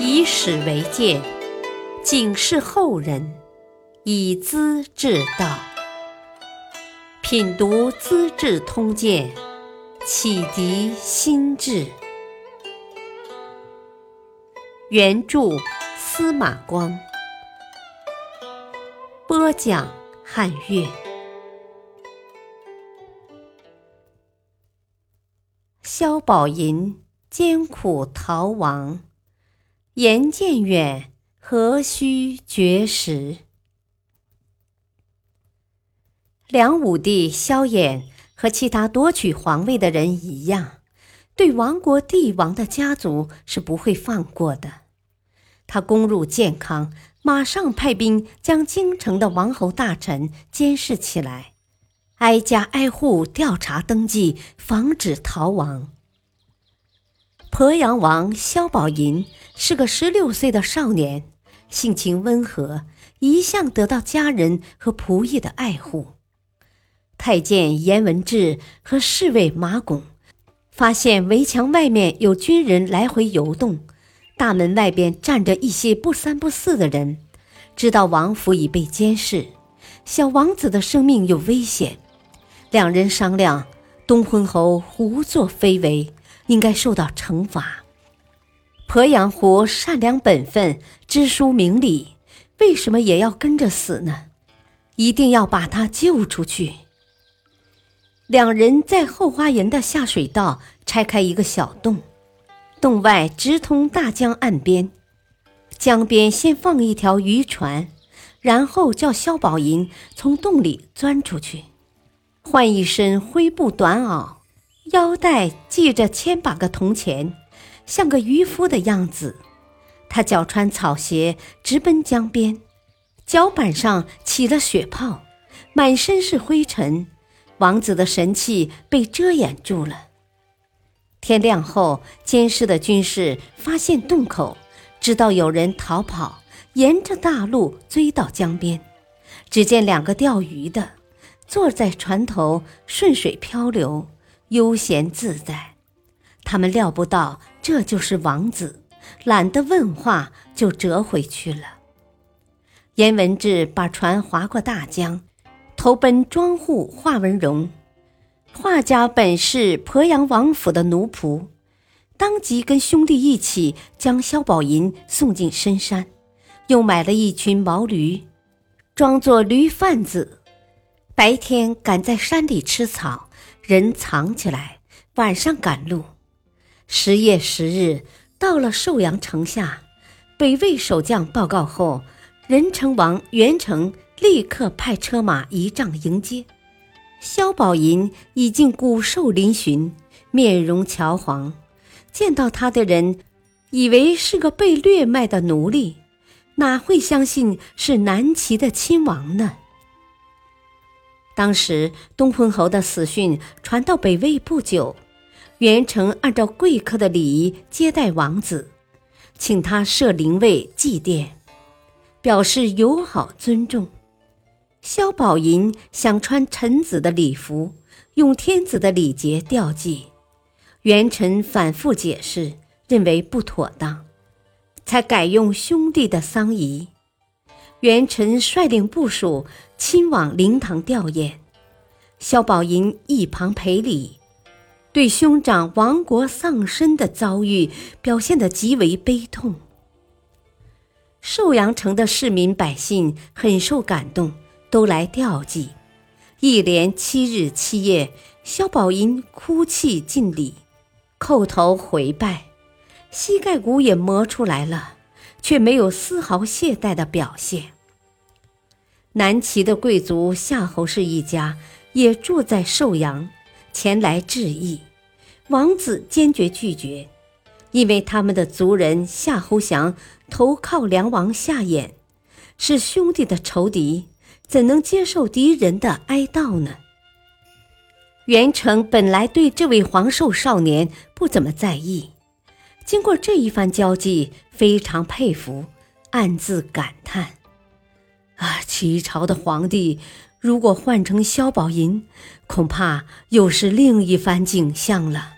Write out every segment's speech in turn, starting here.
以史为鉴，警示后人，以资治道。品读《资治通鉴》，启迪心智。原著司马光，播讲汉乐。萧宝寅艰苦逃亡，言渐远，何须绝食？梁武帝萧衍和其他夺取皇位的人一样，对亡国帝王的家族是不会放过的。他攻入建康，马上派兵将京城的王侯大臣监视起来，挨家挨户调查登记，防止逃亡。鄱阳王萧宝寅是个十六岁的少年，性情温和，一向得到家人和仆役的爱护。太监严文志和侍卫马拱发现围墙外面有军人来回游动，大门外边站着一些不三不四的人，知道王府已被监视，小王子的生命有危险。两人商量，东昏侯胡作非为，应该受到惩罚。鄱阳湖善良本分，知书明理，为什么也要跟着死呢？一定要把他救出去。两人在后花园的下水道拆开一个小洞，洞外直通大江岸边。江边先放一条渔船，然后叫萧宝银从洞里钻出去，换一身灰布短袄，腰带系着千把个铜钱，像个渔夫的样子。他脚穿草鞋，直奔江边，脚板上起了血泡，满身是灰尘。王子的神气被遮掩住了。天亮后，监视的军士发现洞口，知道有人逃跑，沿着大路追到江边。只见两个钓鱼的坐在船头，顺水漂流，悠闲自在。他们料不到这就是王子，懒得问话，就折回去了。严文志把船划过大江。投奔庄户华文荣，华家本是鄱阳王府的奴仆，当即跟兄弟一起将萧宝银送进深山，又买了一群毛驴，装作驴贩子，白天赶在山里吃草，人藏起来，晚上赶路。十月十日到了寿阳城下，北魏守将报告后，任城王元成。立刻派车马仪仗迎接。萧宝寅已经骨瘦嶙峋，面容憔黄，见到他的人以为是个被掠卖的奴隶，哪会相信是南齐的亲王呢？当时东昏侯的死讯传到北魏不久，元成按照贵客的礼仪接待王子，请他设灵位祭奠，表示友好尊重。萧宝寅想穿臣子的礼服，用天子的礼节吊祭，元臣反复解释，认为不妥当，才改用兄弟的丧仪。元臣率领部属亲往灵堂吊唁，萧宝银一旁赔礼，对兄长亡国丧身的遭遇表现得极为悲痛。寿阳城的市民百姓很受感动。都来吊祭，一连七日七夜，萧宝银哭泣尽礼，叩头回拜，膝盖骨也磨出来了，却没有丝毫懈怠的表现。南齐的贵族夏侯氏一家也住在寿阳，前来致意，王子坚决拒绝，因为他们的族人夏侯祥投靠梁王夏衍，是兄弟的仇敌。怎能接受敌人的哀悼呢？元成本来对这位黄寿少年不怎么在意，经过这一番交际，非常佩服，暗自感叹：啊，齐朝的皇帝如果换成萧宝寅，恐怕又是另一番景象了。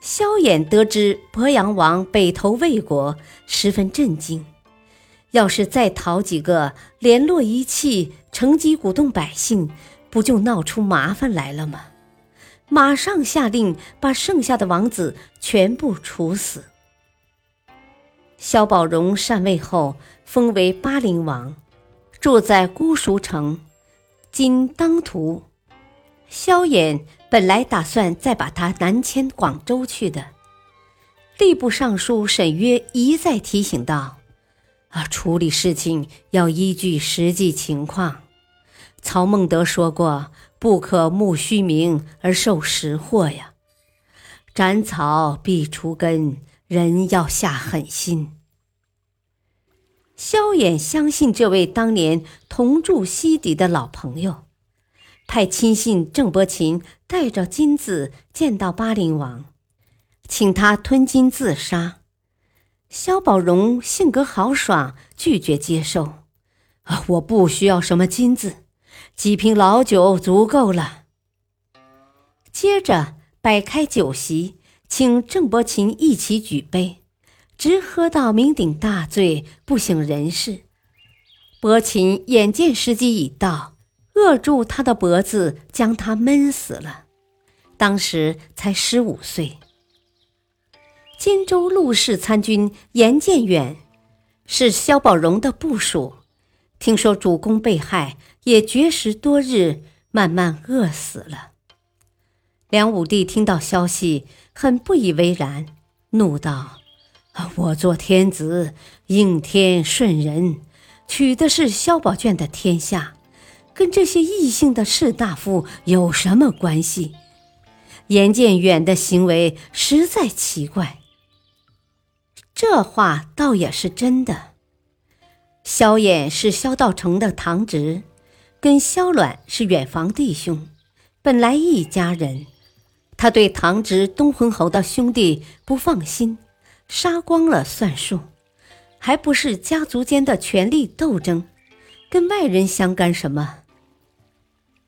萧衍得知鄱阳王北投魏国，十分震惊。要是再讨几个，联络一气，乘机鼓动百姓，不就闹出麻烦来了吗？马上下令把剩下的王子全部处死。萧宝荣禅位后，封为巴陵王，住在姑孰城（今当涂）。萧衍本来打算再把他南迁广州去的，吏部尚书沈约一再提醒道：“啊，处理事情要依据实际情况。曹孟德说过，不可慕虚名而受实祸呀。斩草必除根。”人要下狠心。萧衍相信这位当年同住西邸的老朋友，派亲信郑伯禽带着金子见到巴陵王，请他吞金自杀。萧宝荣性格豪爽，拒绝接受。啊，我不需要什么金子，几瓶老酒足够了。接着摆开酒席。请郑伯琴一起举杯，直喝到酩酊大醉，不省人事。伯琴眼见时机已到，扼住他的脖子，将他闷死了。当时才十五岁。荆州陆氏参军严建远是萧宝荣的部属，听说主公被害，也绝食多日，慢慢饿死了。梁武帝听到消息，很不以为然，怒道：“我做天子，应天顺人，取的是萧宝卷的天下，跟这些异姓的士大夫有什么关系？”严建远的行为实在奇怪。这话倒也是真的。萧衍是萧道成的堂侄，跟萧鸾是远房弟兄，本来一家人。他对堂侄东昏侯的兄弟不放心，杀光了算数，还不是家族间的权力斗争，跟外人相干什么？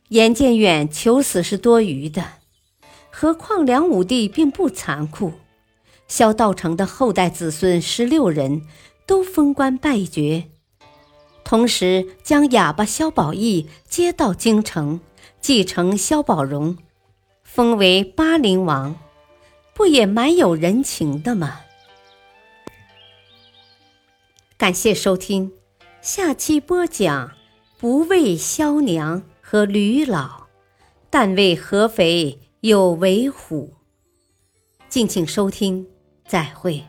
严建远求死是多余的，何况梁武帝并不残酷，萧道成的后代子孙十六人都封官拜爵，同时将哑巴萧宝义接到京城，继承萧宝荣。封为巴陵王，不也蛮有人情的吗？感谢收听，下期播讲不为萧娘和吕老，但为合肥有为虎。敬请收听，再会。